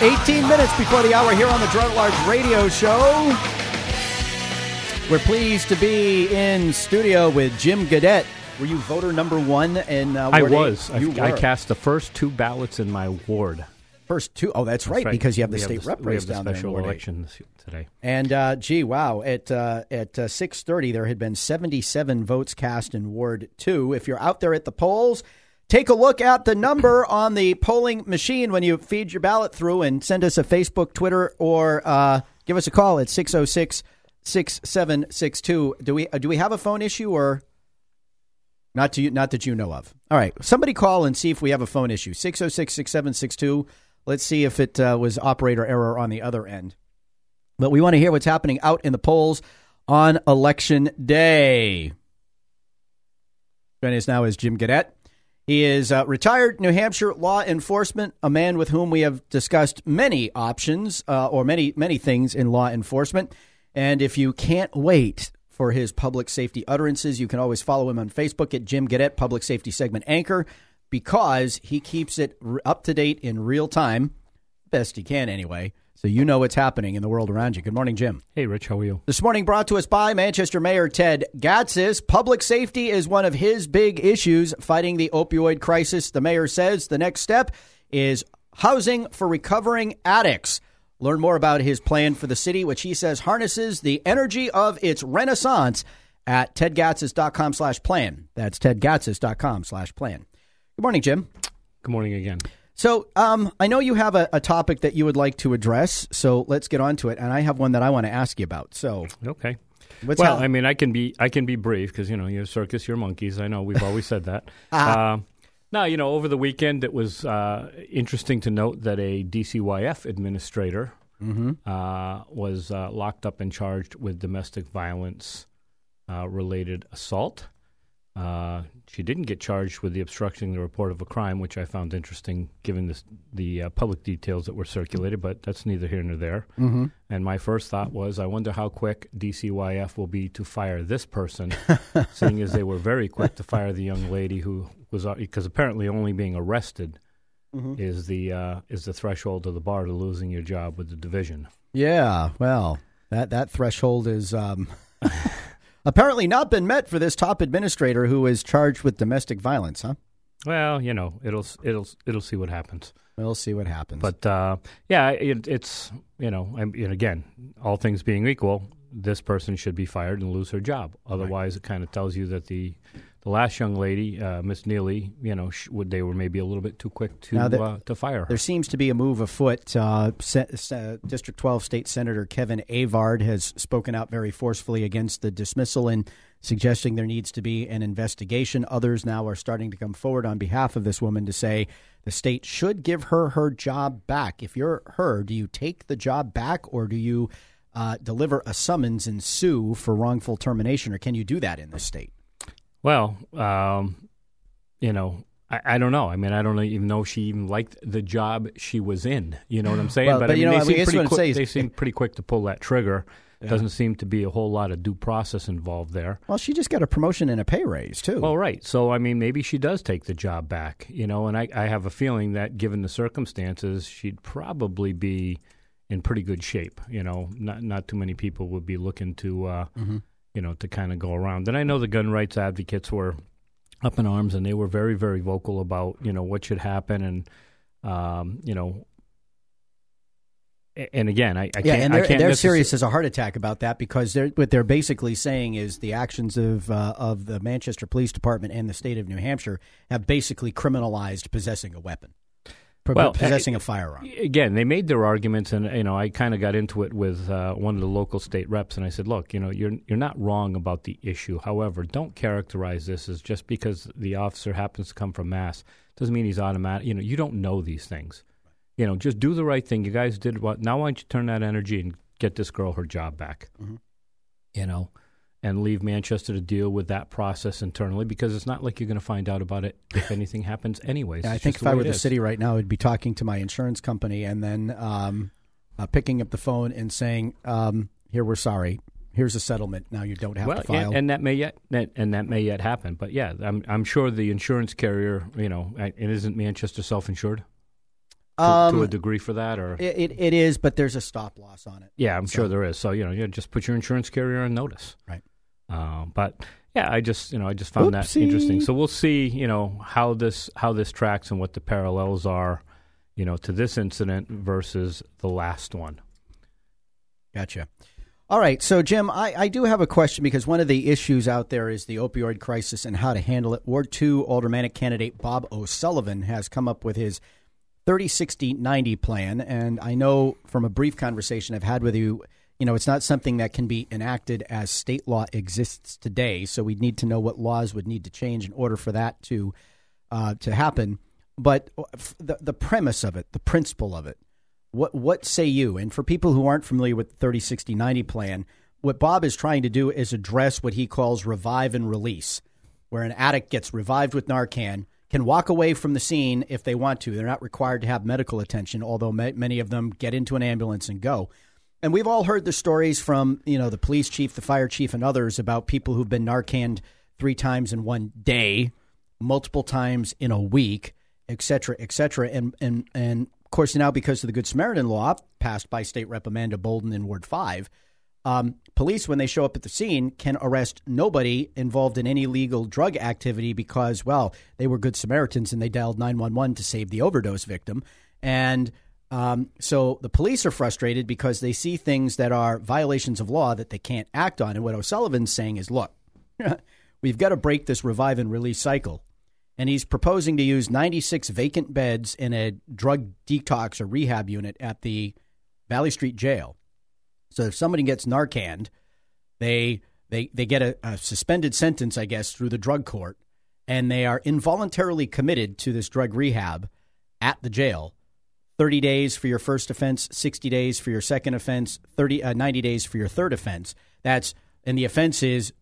18 minutes before the hour here on the Dread Large Radio Show. We're pleased to be in studio with Jim Gadet. Were you voter number one in uh, I was. I, I cast the first two ballots in my ward. first two. Oh, that's, right, because you have the We state rep race have the down there. special election today. And uh, gee, wow! At uh, at uh, six thirty, there had been seventy seven votes cast in Ward Two. If you're out there at the polls, take a look at the number on the polling machine when you feed your ballot through, and send us a Facebook, Twitter, or uh, give us a call at 606 6762. Do we do we have a phone issue or? Not to you, not that you know of. All right, somebody call and see if we have a phone issue. 606-6762. Let's see if it uh, was operator error on the other end. But we want to hear what's happening out in the polls on election day. Joining us now is Jim Gadet. He is uh, retired New Hampshire law enforcement, a man with whom we have discussed many options uh, or many many things in law enforcement. And if you can't wait for his public safety utterances, you can always follow him on Facebook at Jim Gadet, public safety segment anchor, because he keeps it up to date in real time, best he can anyway. So you know what's happening in the world around you. Good morning, Jim. Hey, Rich, how are you? This morning brought to us by Manchester Mayor Ted Gatsas. Public safety is one of his big issues fighting the opioid crisis. The mayor says the next step is housing for recovering addicts. Learn more about his plan for the city, which he says harnesses the energy of its renaissance at tedgatsas.com slash plan. That's tedgatsas.com slash plan. Good morning, Jim. Good morning again. So, um, I know you have a, a topic that you would like to address, so let's get on to it. And I have one that I want to ask you about. So, Okay. what's well, I mean, I can be I can be brief because you know you're a circus, you're monkeys. I know we've always said that. uh, now, you know, over the weekend, it was uh, interesting to note that a DCYF administrator uh, was uh, locked up and charged with domestic violence uh, related assault. Uh, she didn't get charged with the obstructing the report of a crime, which I found interesting given this, the uh, public details that were circulated, but that's neither here nor there. Mm-hmm. And my first thought was, I wonder how quick DCYF will be to fire this person, seeing as they were very quick to fire the young lady who was, because apparently only being arrested is the uh, is the threshold of the bar to losing your job with the division. Yeah, well, that that threshold is um, apparently not been met for this top administrator who is charged with domestic violence. Huh? Well, you know, it'll it'll it'll see what happens. We'll see what happens. But uh, yeah, it, it's you know, and and again, all things being equal, this person should be fired and lose her job. Otherwise, it kind of tells you that the the last young lady, uh, Miss Neely, you know, sh- would they were maybe a little bit too quick to uh, to fire her. there seems to be a move afoot. Uh, Se- Se- District 12 State Senator Kevin Avard has spoken out very forcefully against the dismissal and suggesting there needs to be an investigation. Others now are starting to come forward on behalf of this woman to say the state should give her her job back. If you're her, do you take the job back or do you uh, deliver a summons and sue for wrongful termination, or can you do that in this state? Well, um, you know, I, I don't know. I mean, I don't even know if she even liked the job she was in. You know what I'm saying? Well, but I you mean, know, I they seem pretty quick. they seem pretty quick to pull that trigger. Doesn't seem to be a whole lot of due process involved there. Well, she just got a promotion and a pay raise too. Well, right. So, I mean, maybe she does take the job back, you know, and I, I have a feeling that given the circumstances, she'd probably be in pretty good shape. You know, not not too many people would be looking to, uh, you know, to kind of go around. And I know the gun rights advocates were up in arms and they were very, very vocal about, you know, what should happen and, um, you know, and again, I, I yeah, can't. and I they're, can't they're serious as a heart attack about that because they're what they're basically saying is the actions of uh, of the Manchester Police Department and the state of New Hampshire have basically criminalized possessing a weapon, Well, possessing a firearm. again, they made their arguments, and you know, I kind of got into it with uh, one of the local state reps, and I said, "Look, you know, you're you're not wrong about the issue. However, don't characterize this as just because the officer happens to come from Mass doesn't mean he's automatic. You know, you don't know these things. You know, just do the right thing. You guys did what? Now, why don't you turn that energy and get this girl her job back? You know." And leave Manchester to deal with that process internally because it's not like you're going to find out about it if anything happens, anyways. Yeah, I think if I were the is. city right now, I'd be talking to my insurance company and then um, uh, picking up the phone and saying, um, "Here, we're sorry. Here's a settlement. Now you don't have well, to file." And, and that may yet that, and that may yet happen. But yeah, I'm I'm sure the insurance carrier, you know, it isn't Manchester self-insured. to, um, to, a degree for that, or it, it, it is, but there's a stop loss on it. Yeah, I'm so. sure there is. So you know, you just put your insurance carrier on notice. Right. Uh, but yeah, I just you know I just found Oopsie. that interesting. So we'll see you know how this how this tracks and what the parallels are, you know, to this incident versus the last one. Gotcha. All right, so Jim, I, I do have a question because one of the issues out there is the opioid crisis and how to handle it. Ward 2 aldermanic candidate Bob O'Sullivan has come up with his 30 60 90 plan. And I know from a brief conversation I've had with you, you know, it's not something that can be enacted as state law exists today. So we need to know what laws would need to change in order for that to uh, to happen. But the the premise of it, the principle of it, what what say you? And for people who aren't familiar with the 30 60 90 plan, what Bob is trying to do is address what he calls revive and release, where an addict gets revived with Narcan, can walk away from the scene if they want to. They're not required to have medical attention, although many of them get into an ambulance and go. And we've all heard the stories from, you know, the police chief, the fire chief, and others about people who've been Narcaned three times in one day, multiple times in a week, et cetera, et cetera. And, and, and of course, now because of the Good Samaritan law passed by State Rep Amanda Bouldin in Ward 5, um, police, when they show up at the scene, can arrest nobody involved in any legal drug activity because, well, they were Good Samaritans and they dialed 911 to save the overdose victim. And um, so the police are frustrated because they see things that are violations of law that they can't act on. And what O'Sullivan's saying is look, we've got to break this revive and release cycle and he's proposing to use 96 vacant beds in a drug detox or rehab unit at the Valley Street Jail. So if somebody gets Narcan, they they they get a, a suspended sentence, I guess, through the drug court, and they are involuntarily committed to this drug rehab at the jail. 30 days for your first offense, 60 days for your second offense, 30 uh, 90 days for your third offense. That's and the offense is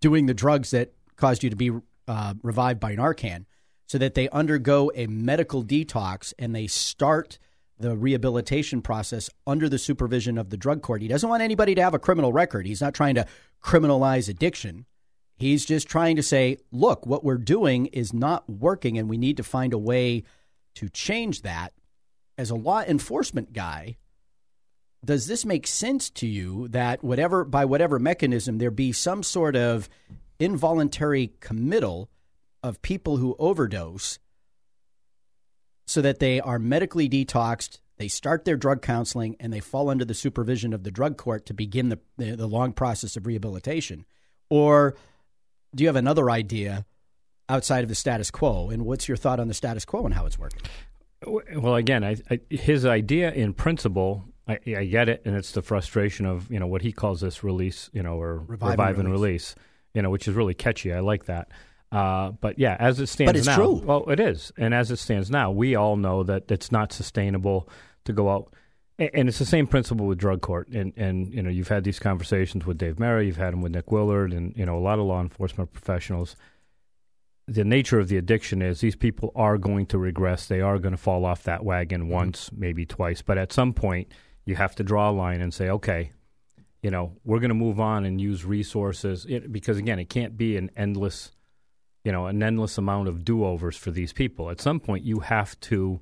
doing the drugs that caused you to be uh, revived by Narcan, so that they undergo a medical detox and they start the rehabilitation process under the supervision of the drug court. He doesn't want anybody to have a criminal record. He's not trying to criminalize addiction. He's just trying to say, look, what we're doing is not working, and we need to find a way to change that. As a law enforcement guy, does this make sense to you that whatever by whatever mechanism there be some sort of involuntary committal of people who overdose so that they are medically detoxed, they start their drug counseling, and they fall under the supervision of the drug court to begin the, the, the long process of rehabilitation? Or do you have another idea outside of the status quo? And what's your thought on the status quo and how it's working? Well, again, I, I, his idea in principle, I, I, get it, and it's the frustration of you know what he calls this release, you know, or revive, revive and, release. release you know, which is really catchy. I like that. Uh, but yeah, as it stands but it's now, true. well, it is, and as it stands now, we all know that it's not sustainable to go out. And it's the same principle with drug court. And, and you know, you've had these conversations with Dave Merritt, you've had them with Nick Willard, and you know, a lot of law enforcement professionals. The nature of the addiction is these people are going to regress. They are going to fall off that wagon mm-hmm. once, maybe twice. But at some point, you have to draw a line and say, okay, you know, we're going to move on and use resources it, because again, it can't be an endless, you know, an endless amount of do-overs for these people. At some point, you have to,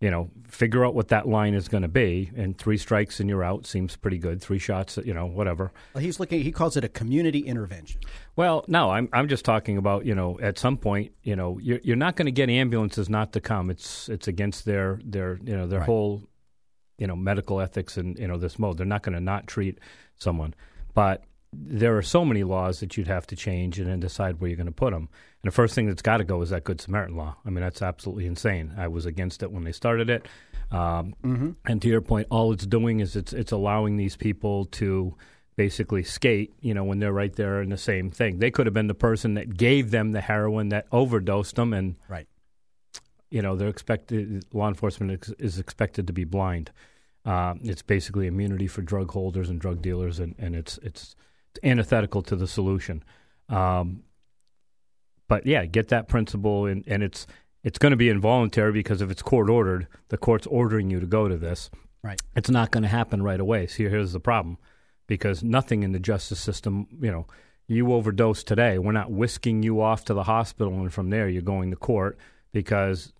you know, figure out what that line is going to be. And three strikes and you're out seems pretty good. Three shots, you know, whatever. Well, he's looking. He calls it a community intervention. Well, no, I'm I'm just talking about you know, at some point, you know, you're you're not going to get ambulances not to come. It's it's against their their you know their right. whole you know medical ethics and you know this mode. They're not going to not treat someone, but there are so many laws that you'd have to change and then decide where you're going to put them. And the first thing that's got to go is that Good Samaritan law. I mean, that's absolutely insane. I was against it when they started it. Um, mm-hmm. And to your point, all it's doing is it's it's allowing these people to basically skate. You know, when they're right there in the same thing, they could have been the person that gave them the heroin that overdosed them, and right you know, they're expected law enforcement is expected to be blind. Uh, it's basically immunity for drug holders and drug dealers, and, and it's it's antithetical to the solution. Um, but yeah, get that principle, and, and it's it's going to be involuntary because if it's court ordered, the court's ordering you to go to this. Right. It's not going to happen right away. So here's the problem, because nothing in the justice system, you know, you overdose today, we're not whisking you off to the hospital, and from there you're going to court because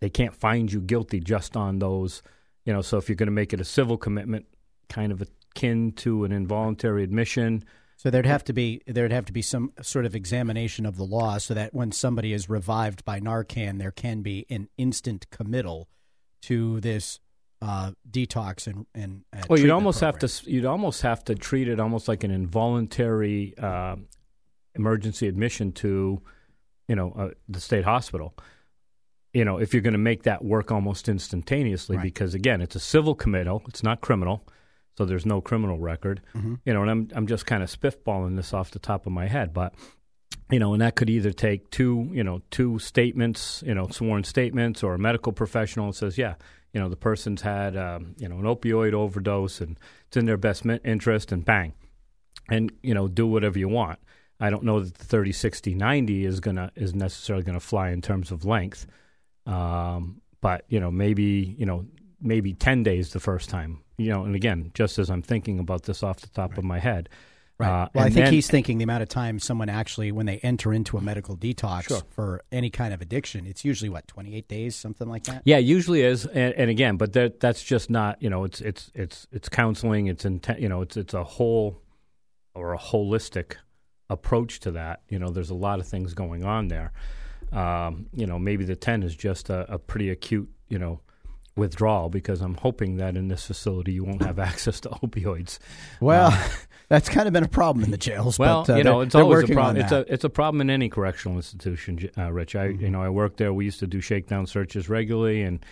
they can't find you guilty just on those. You know, so if you're going to make it a civil commitment, kind of akin to an involuntary admission. So there'd have to be there'd have to be some sort of examination of the law, so that when somebody is revived by Narcan, there can be an instant committal to this uh, detox and and. Uh, well, you'd almost program. have to you'd almost have to treat it almost like an involuntary uh, emergency admission to, you know, uh, the state hospital. You know, if you're going to make that work almost instantaneously, right. because again, it's a civil committal, it's not criminal, so there's no criminal record. Mm-hmm. You know, and I'm I'm just kind of spiffballing this off the top of my head, but you know, and that could either take two, you know, two statements, you know, sworn statements, or a medical professional says, yeah, you know, the person's had, um, you know, an opioid overdose, and it's in their best interest, and bang, and you know, do whatever you want. I don't know that the 30, 60, 90 is gonna is necessarily going to fly in terms of length, um, but you know, maybe you know, maybe ten days the first time. You know, and again, just as I'm thinking about this off the top right. of my head, Right. Uh, well, I think then, he's thinking the amount of time someone actually, when they enter into a medical detox sure. for any kind of addiction, it's usually what twenty eight days, something like that. Yeah, usually is, and, and again, but that, that's just not you know it's it's it's it's counseling. It's intent. You know, it's it's a whole or a holistic approach to that. You know, there's a lot of things going on there. Um, you know, maybe the ten is just a, a pretty acute you know withdrawal because I'm hoping that in this facility you won't have access to opioids. Well, uh, that's kind of been a problem in the jails. Well, but, uh, you know, it's always a problem. It's a it's a problem in any correctional institution, uh, Rich. I mm-hmm. you know I worked there. We used to do shakedown searches regularly, and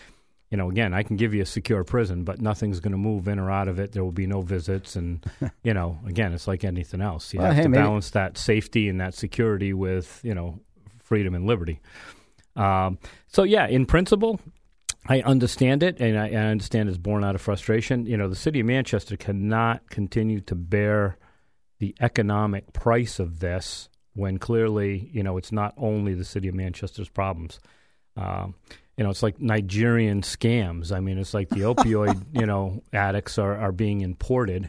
you know, again, I can give you a secure prison, but nothing's going to move in or out of it. There will be no visits, and you know, again, it's like anything else. You well, have hey, to maybe. balance that safety and that security with you know freedom and liberty. Um, so yeah, in principle, I understand it, and I, I, understand it's born out of frustration. You know, the city of Manchester cannot continue to bear the economic price of this when clearly, you know, it's not only the city of Manchester's problems. Um, you know, it's like Nigerian scams. I mean, it's like the opioid, you know, addicts are, are being imported,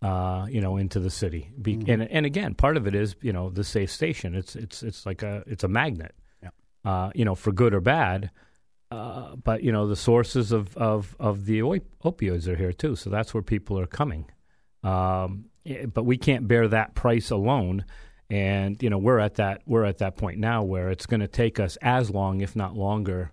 uh, you know, into the city. Be- mm-hmm. And and again, part of it is, you know, the safe station. It's it's it's like a it's a magnet. Yeah. Uh, you know, for good or bad. Uh, but you know the sources of, of, of the opioids are here too, so that's where people are coming. Um, eh, but we can't bear that price alone, and you know we're at that we're at that point now where it's going to take us as long, if not longer,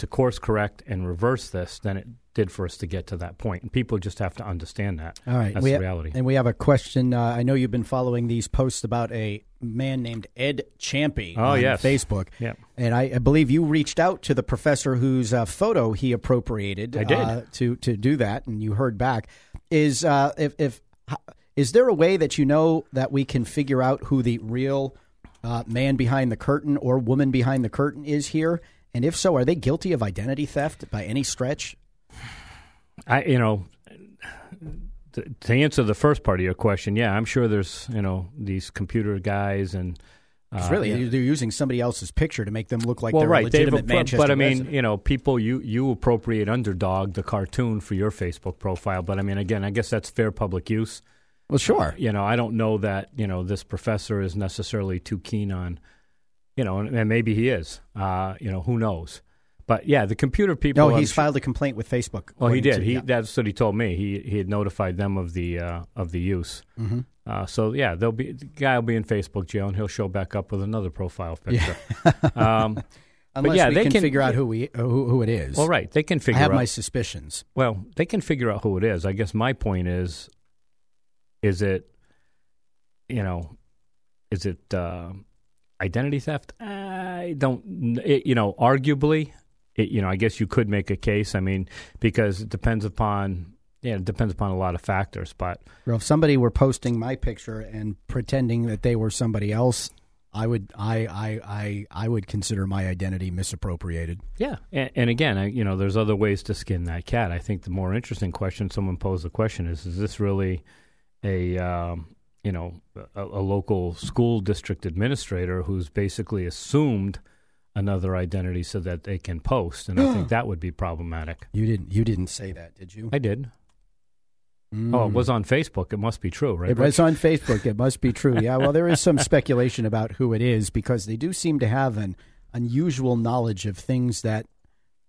to course correct and reverse this than it did for us to get to that point. And people just have to understand that. All right, that's we the reality. and we have a question. Uh, I know you've been following these posts about a man named Ed Ciampi oh, on yes. Facebook. Yeah. And I, I, believe you reached out to the professor whose uh, photo he appropriated I did. Uh, to to do that, and you heard back. Is uh, if if is there a way that you know that we can figure out who the real uh, man behind the curtain or woman behind the curtain is here? And if so, are they guilty of identity theft by any stretch? I, you know, to answer the first part of your question, yeah, I'm sure there's you know these computer guys and. Uh, really, yeah. they're using somebody else's picture to make them look like well, they're right. legitimate They've, Manchester. But I mean, resident. you know, people you you appropriate Underdog, the cartoon, for your Facebook profile. But I mean, again, I guess that's fair public use. Well, sure. Uh, you know, I don't know that you know this professor is necessarily too keen on, you know, and, and maybe he is. Uh, you know, who knows? But yeah, the computer people. No, he's filed a complaint with Facebook. Oh, he did. To, he yeah. that's what he told me. He he had notified them of the uh, of the use. Mm-hmm. Uh, so yeah, they'll be the guy will be in Facebook jail, and he'll show back up with another profile picture. Yeah. um, Unless yeah, we they can, can figure out who we who, who, it is. Well, right, they can figure. I have out, my suspicions. Well, they can figure out who it is. I guess my point is, is it, you know, is it uh, identity theft? I don't. It, you know, arguably, it, you know, I guess you could make a case. I mean, because it depends upon yeah, it depends upon a lot of factors. But well, if somebody were posting my picture and pretending that they were somebody else, I would I I I, I would consider my identity misappropriated. Yeah, and, and again, I, you know, there's other ways to skin that cat. I think the more interesting question someone posed the question is: Is this really a um, you know a, a local school district administrator who's basically assumed another identity so that they can post, and I think that would be problematic. You didn't. You didn't say that, did you? I did. Mm. Oh, it was on Facebook. It must be true, right? It was on Facebook. It must be true. Yeah. Well, there is some speculation about who it is because they do seem to have an unusual knowledge of things that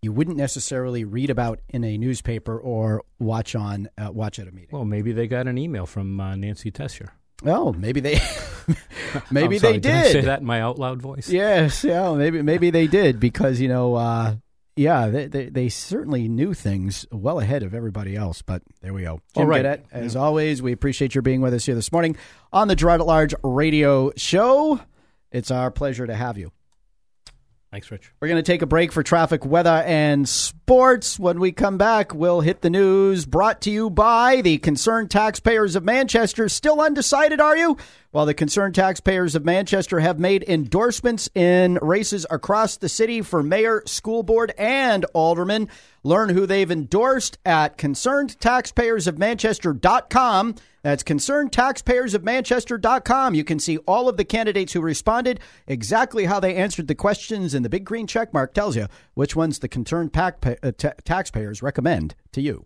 you wouldn't necessarily read about in a newspaper or watch on uh, watch at a meeting. Well, maybe they got an email from uh, Nancy Tessier. Oh, maybe they maybe sorry, they did. Say that in my out loud voice? Yes, yeah, maybe maybe they did because you know, uh, yeah, they, they they certainly knew things well ahead of everybody else. But there we go. Jim All right. Gadet, as always, we appreciate your being with us here this morning on the Girard at Large Radio Show. It's our pleasure to have you. Thanks, Rich. We're going to take a break for traffic, weather, and sports. When we come back, we'll hit the news brought to you by the concerned taxpayers of Manchester. Still undecided, are you? Well, the concerned taxpayers of Manchester have made endorsements in races across the city for mayor, school board, and alderman. Learn who they've endorsed at concernedtaxpayersofmanchester.com. That's concernedtaxpayersofmanchester.com. You can see all of the candidates who responded, exactly how they answered the questions, and the big green check mark tells you which ones the concerned uh, ta- taxpayers recommend to you.